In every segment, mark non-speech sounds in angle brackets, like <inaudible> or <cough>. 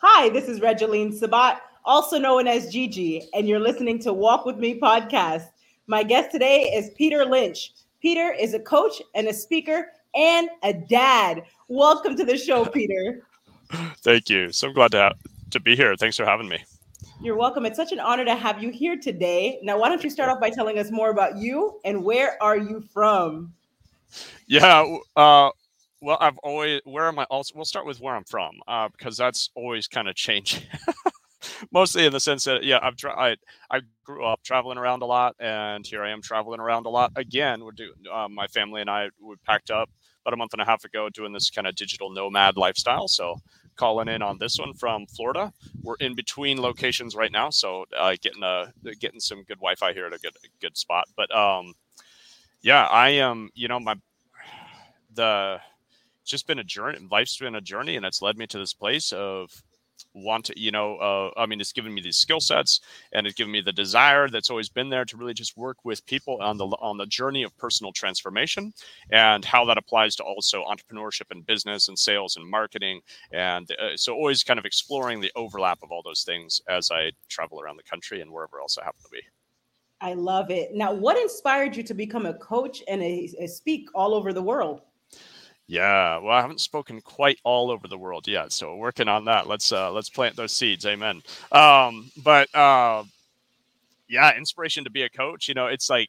Hi, this is Regeline Sabat, also known as Gigi, and you're listening to Walk With Me podcast. My guest today is Peter Lynch. Peter is a coach and a speaker and a dad. Welcome to the show, <laughs> Peter. Thank you. So I'm glad to, have, to be here. Thanks for having me. You're welcome. It's such an honor to have you here today. Now, why don't you start off by telling us more about you and where are you from? Yeah, uh, well, I've always where am I? Also, we'll start with where I'm from uh, because that's always kind of changing. <laughs> Mostly in the sense that yeah, I've tra- I I grew up traveling around a lot, and here I am traveling around a lot again. We're doing uh, my family and I we packed up about a month and a half ago doing this kind of digital nomad lifestyle. So calling in on this one from Florida. We're in between locations right now, so uh, getting a getting some good Wi-Fi here at a good good spot. But um, yeah, I am. You know, my <sighs> the it's just been a journey. Life's been a journey, and it's led me to this place of want you know, uh, I mean, it's given me these skill sets, and it's given me the desire that's always been there to really just work with people on the on the journey of personal transformation, and how that applies to also entrepreneurship and business and sales and marketing, and uh, so always kind of exploring the overlap of all those things as I travel around the country and wherever else I happen to be. I love it. Now, what inspired you to become a coach and a, a speak all over the world? Yeah, well, I haven't spoken quite all over the world yet, so working on that. Let's uh, let's plant those seeds. Amen. Um, but uh, yeah, inspiration to be a coach. You know, it's like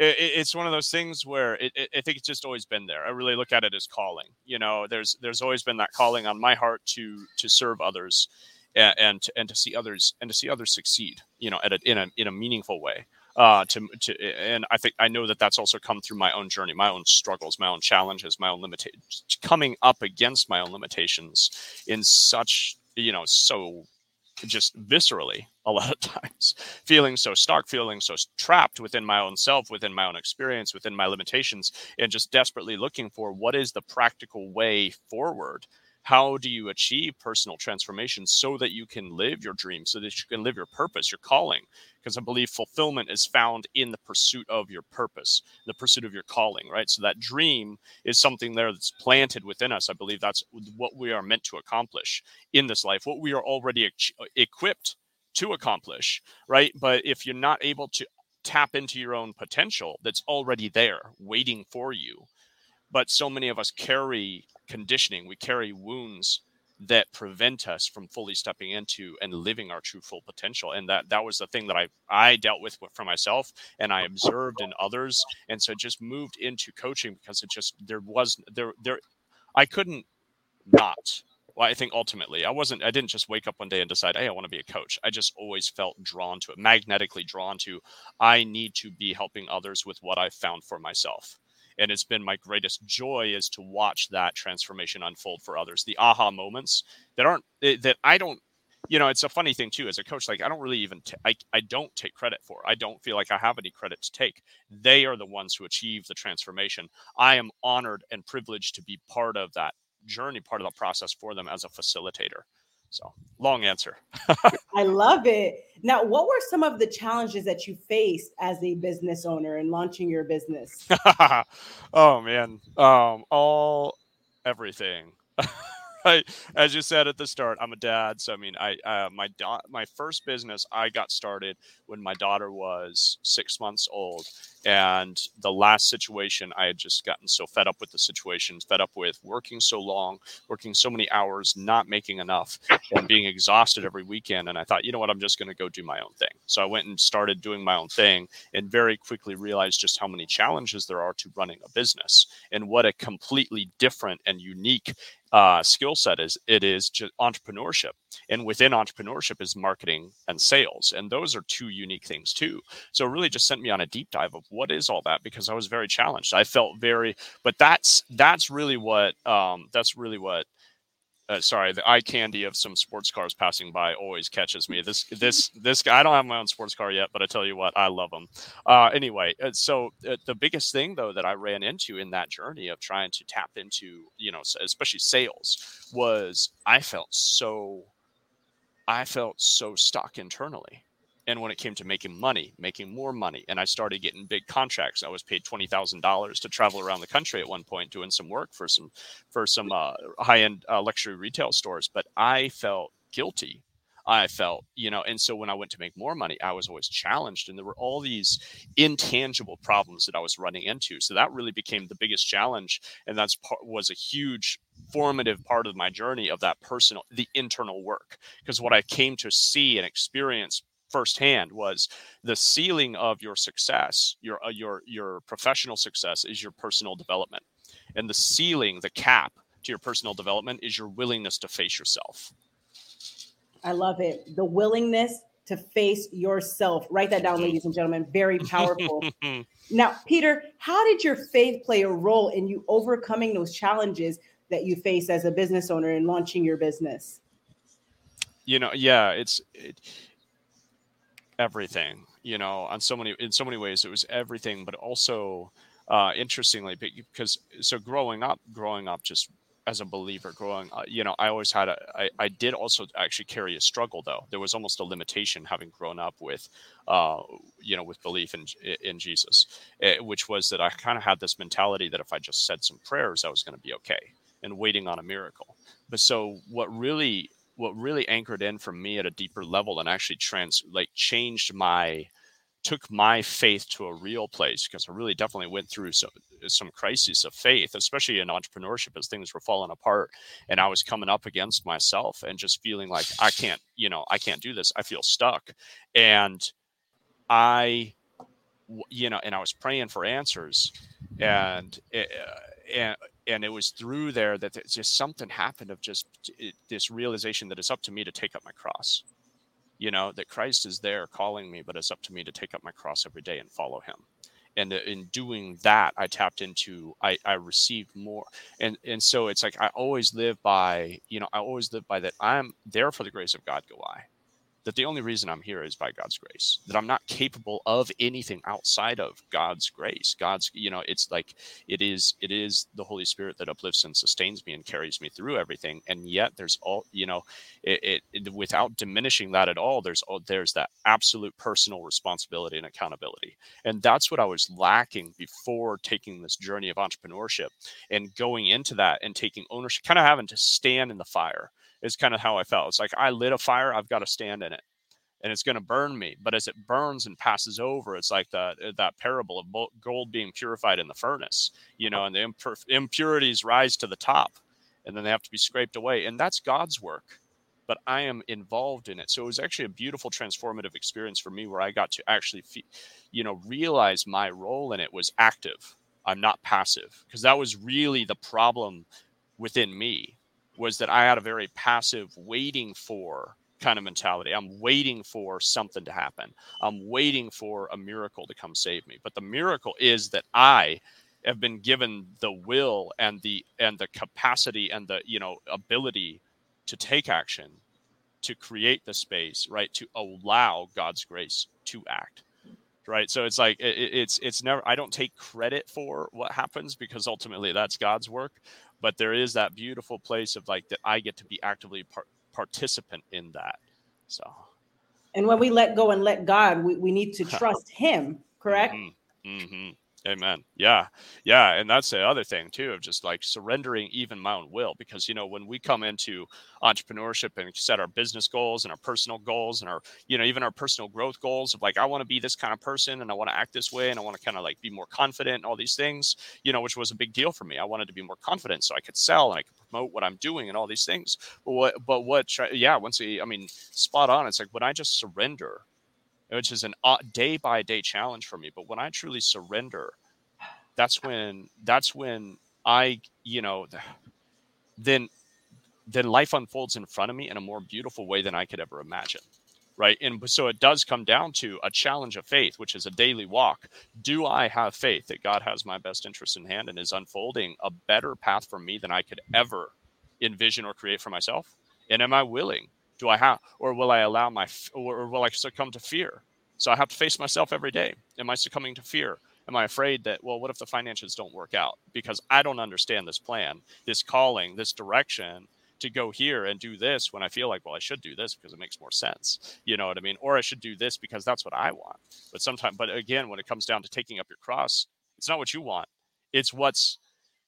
it, it's one of those things where it, it, I think it's just always been there. I really look at it as calling. You know, there's there's always been that calling on my heart to to serve others and and to, and to see others and to see others succeed. You know, at a, in a in a meaningful way uh, to, to and I think I know that that's also come through my own journey, my own struggles, my own challenges, my own limitations, coming up against my own limitations in such you know so just viscerally a lot of <laughs> times. Feeling so stuck feeling so trapped within my own self within my own experience within my limitations and just desperately looking for what is the practical way forward how do you achieve personal transformation so that you can live your dream so that you can live your purpose your calling? Because i believe fulfillment is found in the pursuit of your purpose the pursuit of your calling right? So that dream is something there that's planted within us. I believe that's what we are meant to accomplish in this life what we are already equipped to accomplish right? But if you're not able to tap into your own potential that's already there waiting for you but so many of us carry conditioning, we carry wounds that prevent us from fully stepping into and living our true full potential. And that that was the thing that i i dealt with for myself and i observed in others. And so just moved into coaching because it just there was there there i couldn't not well i think ultimately i wasn't i didn't just wake up one day and decide hey i want to be a coach. I just always felt drawn to it magnetically drawn to i need to be helping others with what i found for myself and it's been my greatest joy is to watch that transformation unfold for others. The aha moments that aren't eh, that i don't you know it's a funny thing too as a coach like i don't really even t- I, I don't take credit for i don't feel like i have any credit to take. They are the ones who achieve the transformation. I am honored and privileged to be part of that journey part of the process for them as a facilitator so long answer. <laughs> I love it. Now, what were some of the challenges that you faced as a business owner and launching your business? <laughs> oh man, um, all everything. <laughs> <laughs> I, as you said at the start, I'm a dad. So I mean, I uh, my da- my first business I got started when my daughter was six months old, and the last situation I had just gotten so fed up with the situation, fed up with working so long, working so many hours, not making enough, and being exhausted every weekend. And I thought, you know what, I'm just going to go do my own thing. So I went and started doing my own thing, and very quickly realized just how many challenges there are to running a business, and what a completely different and unique uh, skill set is it is just entrepreneurship. And within entrepreneurship is marketing and sales. And those are two unique things too. So really just sent me on a deep dive of what is all that because i was very challenged. I felt very but that's that's really what um, that's really what uh, sorry, the eye candy of some sports cars passing by always catches me. This this this guy. I don't have my own sports car yet, but I tell you what, I love them. Uh, anyway, uh, so uh, the biggest thing though that I ran into in that journey of trying to tap into, you know, especially sales, was I felt so, I felt so stuck internally and when it came to making money, making more money, and I started getting big contracts. I was paid twenty thousand dollars to travel around the country at one point, doing some work for some for some uh, high end uh, luxury retail stores. But I felt guilty I felt, you know, and so when I went to make more money, I was always challenged, and there were all these intangible problems that I was running into. So that really became the biggest challenge, and that's part, was a huge formative part of my journey of that personal, the internal work, because what I came to see and experience firsthand was the ceiling of your success, your uh, your your professional success is your personal development, and the ceiling, the cap to your personal development is your willingness to face yourself I love it. The willingness to face yourself. Write that down, ladies and gentlemen. Very powerful. <laughs> now, Peter, how did your faith play a role in you overcoming those challenges that you face as a business owner and launching your business? You know, yeah, it's it, everything. You know, on so many in so many ways, it was everything, but also uh, interestingly, because so growing up, growing up, just as a believer growing uh, you know i always had a I, I did also actually carry a struggle though there was almost a limitation having grown up with uh, you know with belief in in jesus it, eh, which was that i kind of had this mentality that if i just said some prayers i was going to be okay and waiting on a miracle but so what really what really anchored in for me at a deeper level and actually trans like changed my took my faith to a real place because I really definitely went through some some crises of faith, especially in entrepreneurship as things were falling apart and I was coming up against myself and just feeling like I can't, you know, I can't do this. I feel stuck. And I you know, and I was praying for answers and uh, and and it was through there that just something happened of just this realization that it's up to me to take up my cross. You know that christ is there calling me but it's up to me to take up my cross every day and follow him. And uh, in doing that i tapped into i i received more. And and so it's like i always live by you know i always live by that i'm there for the grace of god go i that the only reason I'm here is by God's grace, that I'm not capable of anything outside of God's grace. God's, you know, it's like it is, it is the Holy Spirit that uplifts and sustains me and carries me through everything. And yet there's all, you know, it, it, it without diminishing that at all, there's, all, there's that absolute personal responsibility and accountability. And that's what I was lacking before taking this journey of entrepreneurship and going into that and taking ownership, kind of having to stand in the fire is kind of how I felt. It's like I lit a fire, I've got to stand in it and it's going to burn me. But as it burns and passes over, it's like that uh, that parable of gold being purified in the furnace, you know, and the impur- impurities rise to the top, and then they have to be scraped away, and that's God's work. But I am involved in it, so it was actually a beautiful transformative experience for me, where I got to actually, fe- you know, realize my role in it was active. I'm not passive, because that was really the problem within me was that I had a very passive waiting for kind of mentality. I'm waiting for something to happen. I'm waiting for a miracle to come save me. But the miracle is that I have been given the will and the and the capacity and the you know ability to take action to create the space right to allow god's grace to act right so it's like it, it's it's never i don't take credit for what happens because ultimately that's god's work but there is that beautiful place of like that I get to be actively par- participant in that. So, and when we let go and let God, we, we need to <laughs> trust Him, correct? Mm-hmm. Mm-hmm. Amen. Yeah. Yeah. And that's the other thing too of just like surrendering even my own will. Because, you know, when we come into entrepreneurship and set our business goals and our personal goals and our, you know, even our personal growth goals of like, I want to be this kind of person and I want to act this way and I want to kind of like be more confident and all these things, you know, which was a big deal for me. I wanted to be more confident so I could sell and I could promote what I'm doing and all these things. But what, but what, yeah, once, we, I mean, spot on. It's like when I just surrender which is an uh, day by day challenge for me. But when I truly surrender, that's when that's when I, you know, then then life unfolds in front of me in a more beautiful way than I could ever imagine. Right. And so it does come down to a challenge of faith, which is a daily walk. Do I have faith that God has my best interest in hand and is unfolding a better path for me than I could ever envision or create for myself? And am I willing do I have, or will I allow my, or will I succumb to fear? So I have to face myself every day. Am I succumbing to fear? Am I afraid that, well, what if the finances don't work out? Because I don't understand this plan, this calling, this direction to go here and do this when I feel like, well, I should do this because it makes more sense. You know what I mean? Or I should do this because that's what I want. But sometimes, but again, when it comes down to taking up your cross, it's not what you want. It's what's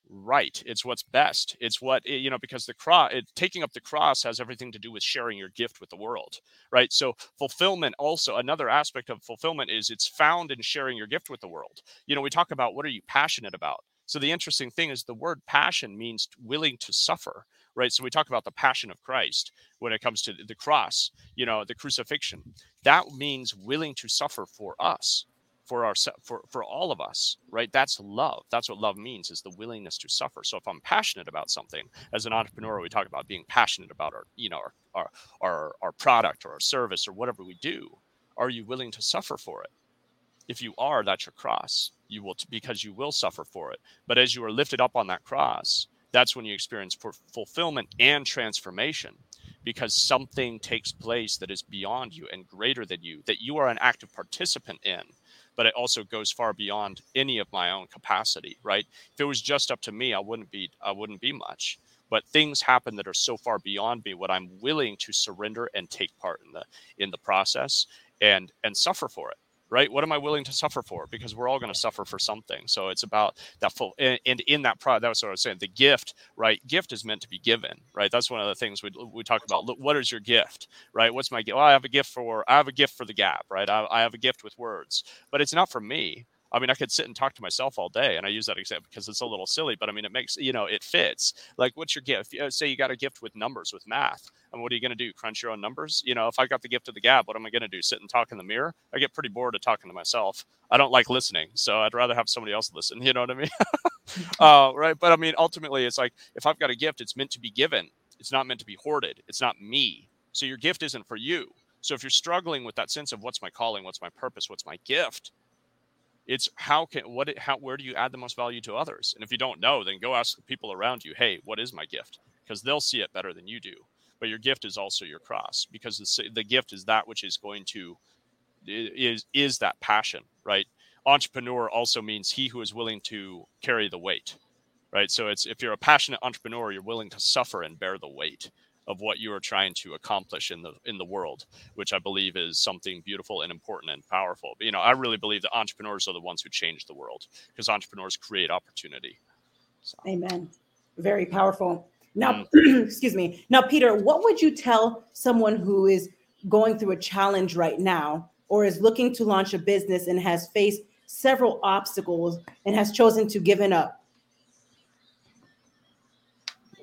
right it's what's best it's what eh, you know because the cross taking up the cross has everything to do with sharing your gift with the world right? So fulfillment also another aspect of fulfillment is it's found in sharing your gift with the world. You know we talk about what are you passionate about? So the interesting thing is the word passion means willing to suffer right? So we talk about the passion of christ when it comes to the cross you know the crucifixion. That means willing to suffer for us for our for for all of us right? That's love. That's what love means is the willingness to suffer. So if i'm passionate about something as an entrepreneur we talk about being passionate about our you know our our our, our product or our service or whatever we do are you willing to suffer for it? If you are that's your cross. You will because you will suffer for it. But as you are lifted up on that cross that's when you experience fulfillment and transformation because something takes place that is beyond you and greater than you that you are an active participant in but it also goes far beyond any of my own capacity right? If it was just up to me i wouldn't be i wouldn't be much. But things happen that are so far beyond me what i'm willing to surrender and take part in the in the process and and suffer for it right? What am I willing to suffer for? Because we're all going to suffer for something. So it's about that full, and, and in that product, was what I was saying. The gift, right? Gift is meant to be given, right? That's one of the things we, we talk about. Look, what is your gift, right? What's my gift? Well, I have a gift for, I have a gift for the gap, right? I, I have a gift with words, but it's not for me. I mean, I could sit and talk to myself all day, and I use that example because it's a little silly, but I mean, it makes you know it fits. Like, what's your gift? Say you got a gift with numbers, with math, and what are you going to do? Crunch your own numbers? You know, if I got the gift of the gab, what am I going to do? Sit and talk in the mirror? I get pretty bored of talking to myself. I don't like listening, so I'd rather have somebody else listen. <laughs> You know what I mean? <laughs> uh, right? But I mean, ultimately, it's like if I've got a gift, it's meant to be given. It's not meant to be hoarded. It's not me. So your gift isn't for you. So if you're struggling with that sense of what's my calling, what's my purpose, what's my gift, it's how can what how where do you add the most value to others? And if you don't know then go ask the people around you hey what is my gift? Because they'll see it better than you do. But your gift is also your cross because the, the gift is that which is going to is is that passion right? Entrepreneur also means he who is willing to carry the weight right? So it's if you're a passionate entrepreneur you're willing to suffer and bear the weight of what you are trying to accomplish in the in the world, which I believe is something beautiful and important and powerful. But you know, I really believe that entrepreneurs are the ones who change the world because entrepreneurs create opportunity. So. Amen. Very powerful. Now, mm. <clears throat> excuse me. Now, Peter, what would you tell someone who is going through a challenge right now or is looking to launch a business and has faced several obstacles and has chosen to give it up?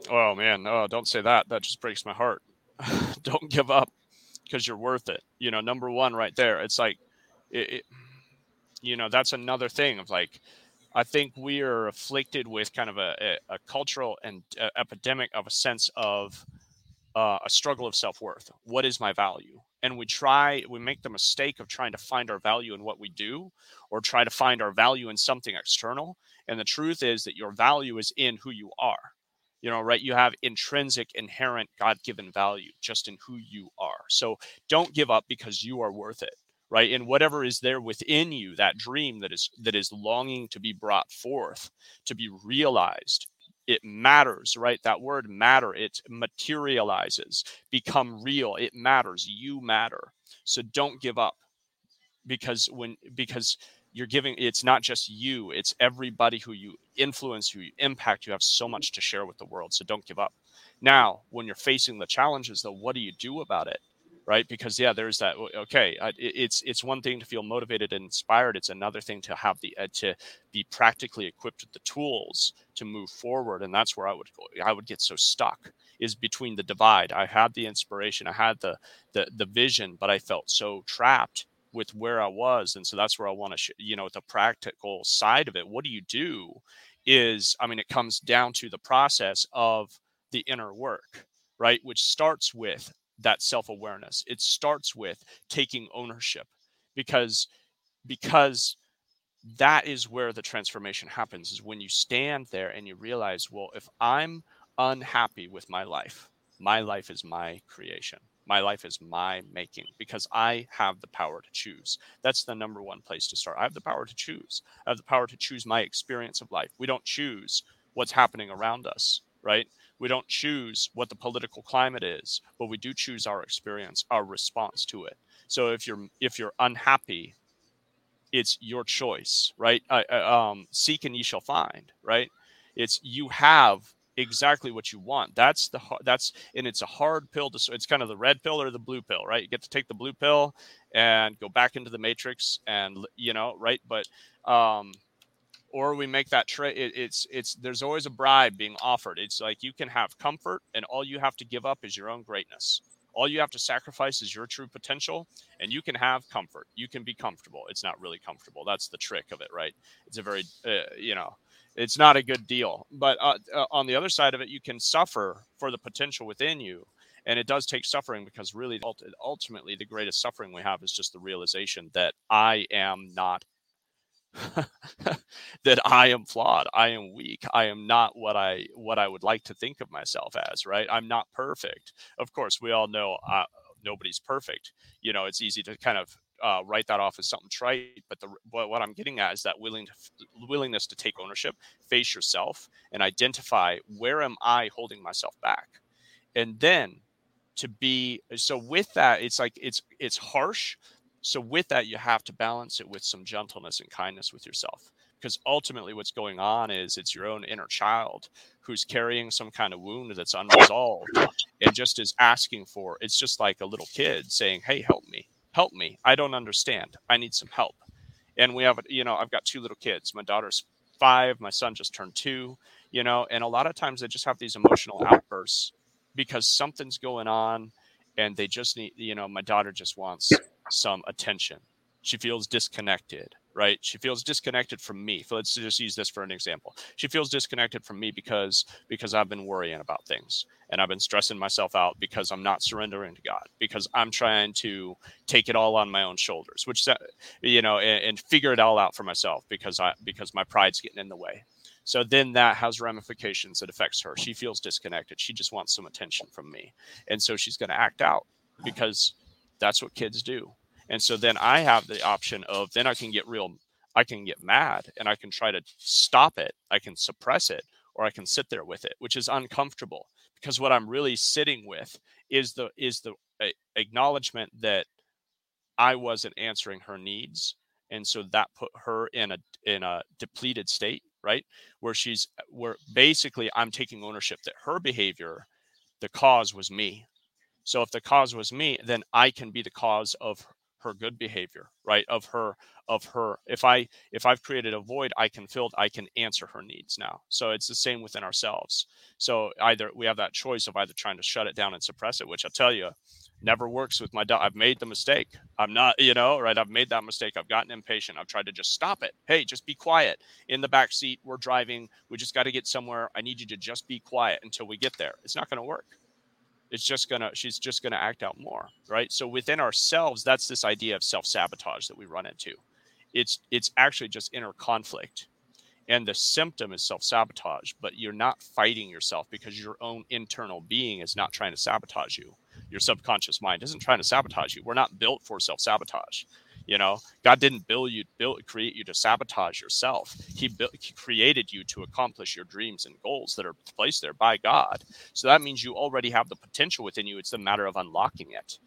Oh man, oh don't say that. That just breaks my heart. <laughs> don't give up because you're worth it. You know, number one right there. It's like, it, it, you know, that's another thing of like, I think we are afflicted with kind of a, a, a cultural and uh, epidemic of a sense of uh, a struggle of self worth. What is my value? And we try, we make the mistake of trying to find our value in what we do or try to find our value in something external. And the truth is that your value is in who you are you know right you have intrinsic inherent god-given value just in who you are. So don't give up because you are worth it right? And whatever is there within you that dream that is that is longing to be brought forth to be realized it matters right? That word matter it materializes become real it matters you matter. So don't give up because when because you're giving it's not just you it's everybody who you influence who you impact you have so much to share with the world so don't give up. Now when you're facing the challenges though what do you do about it right? Because yeah there's that okay it's it's one thing to feel motivated and inspired it's another thing to have the uh, to be practically equipped with the tools to move forward and that's where i would go i would get so stuck is between the divide. I had the inspiration i had the the, the vision but i felt so trapped with where I was. And so that's where I want to, sh- you know, the practical side of it. What do you do? Is, I mean, it comes down to the process of the inner work, right? Which starts with that self awareness. It starts with taking ownership because, because that is where the transformation happens is when you stand there and you realize, well, if I'm unhappy with my life, my life is my creation my life is my making because I have the power to choose. That's the number one place to start. I have the power to choose. I have the power to choose my experience of life. We don't choose what's happening around us, right? We don't choose what the political climate is, but we do choose our experience, our response to it. So if you're if you're unhappy, it's your choice, right? um, seek and ye shall find, right? it's you have exactly what you want. That's the that's and it's a hard pill to. It's kind of the red pill or the blue pill, right? You get to take the blue pill and go back into the matrix, and you know, right? But um, or we make that trade. It, it's it's there's always a bribe being offered. It's like you can have comfort, and all you have to give up is your own greatness. All you have to sacrifice is your true potential, and you can have comfort. You can be comfortable. It's not really comfortable. That's the trick of it, right? It's a very, uh, you know, it's not a good deal. But uh, uh, on the other side of it, you can suffer for the potential within you. And it does take suffering because really, ultimately, the greatest suffering we have is just the realization that I am not <laughs> that I am flawed, I am weak, I am not what I what I would like to think of myself as. Right? I'm not perfect. Of course, we all know uh, nobody's perfect. You know, it's easy to kind of uh, write that off as something trite, but the what, what I'm getting at is that willing to, willingness to take ownership, face yourself, and identify where am I holding myself back, and then to be so with that it's like it's it's harsh so with that you have to balance it with some gentleness and kindness with yourself because ultimately what's going on is it's your own inner child who's carrying some kind of wound that's unresolved and just is asking for it's just like a little kid saying hey help me help me. I don't understand. I need some help. And we have you know i've got two little kids. My daughter's five. My son just turned two you know and a lot of times they just have these emotional outbursts because something's going on and they just need you know my daughter just wants some attention. She feels disconnected, right? She feels disconnected from me. So let's just use this for an example. She feels disconnected from me because because I've been worrying about things and I've been stressing myself out because I'm not surrendering to God because I'm trying to take it all on my own shoulders, which you know, and, and figure it all out for myself because I because my pride's getting in the way. So then that has ramifications that affects her. She feels disconnected. She just wants some attention from me. And so she's going to act out because that's what kids do. And so then I have the option of then I can get real, I can get mad and I can try to stop it. I can suppress it or I can sit there with it, which is uncomfortable because what I'm really sitting with is the is the acknowledgement that I wasn't answering her needs, and so that put her in a in a depleted state, right? Where she's where basically I'm taking ownership that her behavior, the cause was me. So if the cause was me, then I can be the cause of her good behavior right of her of her if i if i've created a void i can fill i can answer her needs now. So it's the same within ourselves. So either we have that choice of either trying to shut it down and suppress it which i'll tell you never works with my dog i've made the mistake. I'm not you know right i've made that mistake. I've gotten impatient. I've tried to just stop it. Hey just be quiet. In the back seat we're driving. We just got to get somewhere. I need you to just be quiet until we get there. It's not going to work it's just gonna she's just gonna act out more right? So within ourselves that's this idea of self-sabotage that we run into. It's it's actually just inner conflict. And the symptom is self-sabotage but you're not fighting yourself because your own internal being is not trying to sabotage you. Your subconscious mind isn't trying to sabotage you. We're not built for self-sabotage you know, God didn't build you, build, create you to sabotage yourself. He, built, he created you to accomplish your dreams and goals that are placed there by God. So that means you already have the potential within you. It's a matter of unlocking it.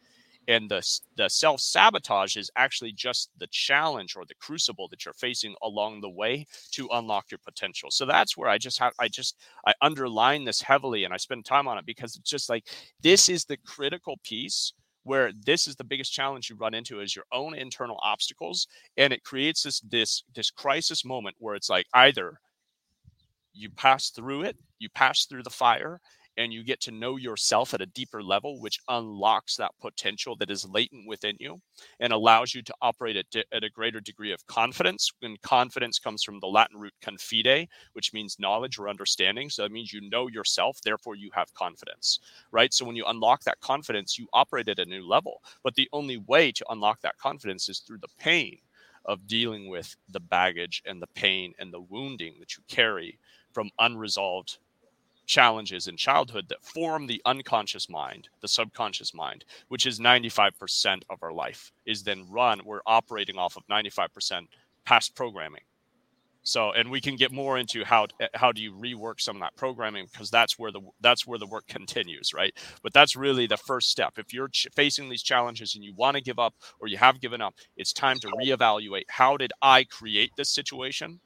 And the, the self sabotage is actually just the challenge or the crucible that you're facing along the way to unlock your potential. So that's where I just have, I just, I underline this heavily and I spend time on it because it's just like this is the critical piece where this is the biggest challenge you run into is your own internal obstacles and it creates this this this crisis moment where it's like either you pass through it you pass through the fire and you get to know yourself at a deeper level, which unlocks that potential that is latent within you and allows you to operate at, at a greater degree of confidence. And confidence comes from the Latin root confide, which means knowledge or understanding. So that means you know yourself, therefore you have confidence, right? So when you unlock that confidence, you operate at a new level. But the only way to unlock that confidence is through the pain of dealing with the baggage and the pain and the wounding that you carry from unresolved challenges in childhood that form the unconscious mind, the subconscious mind, which is 95% of our life, is then run. We're operating off of 95% past programming. So, and we can get more into how how do you rework some of that programming because that's where the that's where the work continues, right? But that's really the first step. If you're ch- facing these challenges and you want to give up or you have given up, it's time to reevaluate. How did I create this situation?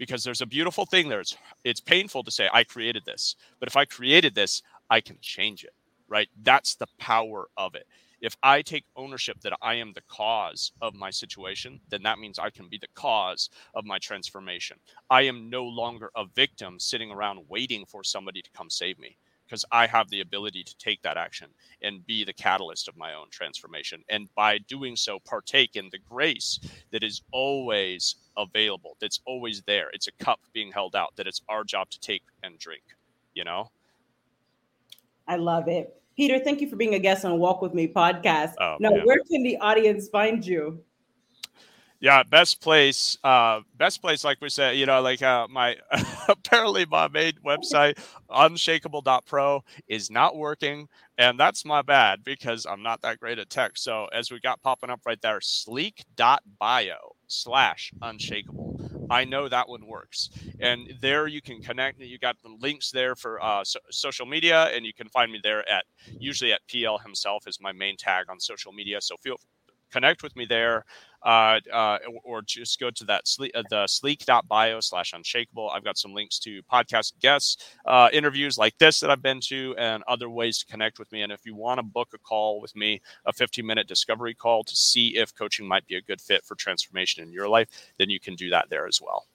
Because there's a beautiful thing there. It's, it's painful to say, I created this, but if I created this, I can change it, right? That's the power of it. If I take ownership that I am the cause of my situation, then that means I can be the cause of my transformation. I am no longer a victim sitting around waiting for somebody to come save me because I have the ability to take that action and be the catalyst of my own transformation. And by doing so, partake in the grace that is always available, that's always there. It's a cup being held out that it's our job to take and drink, you know? I love it. Peter, thank you for being a guest on Walk With Me podcast. Oh, now, man. where can the audience find you? Yeah, best place, uh, best place, like we said, you know, like uh, my <laughs> apparently my main website, unshakable.pro, is not working. And that's my bad because I'm not that great at tech. So as we got popping up right there, sleek.bio slash unshakable. I know that one works. And there you can connect. You got the links there for uh, so- social media, and you can find me there at usually at PL himself is my main tag on social media. So feel connect with me there uh, uh, or just go to that sleek, uh, the sleek.bio slash unshakable. I've got some links to podcast guests, uh, interviews like this that I've been to, and other ways to connect with me. And if you want to book a call with me, a 15 minute discovery call to see if coaching might be a good fit for transformation in your life, then you can do that there as well.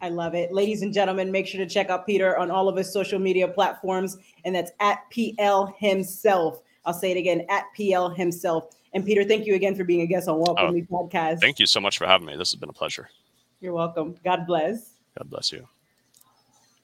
I love it. Ladies and gentlemen, make sure to check out Peter on all of his social media platforms, and that's at PL himself. I'll say it again at PL himself. And Peter, thank you again for being a guest on Walk oh, With Me podcast. Thank you so much for having me. This has been a pleasure. You're welcome. God bless. God bless you.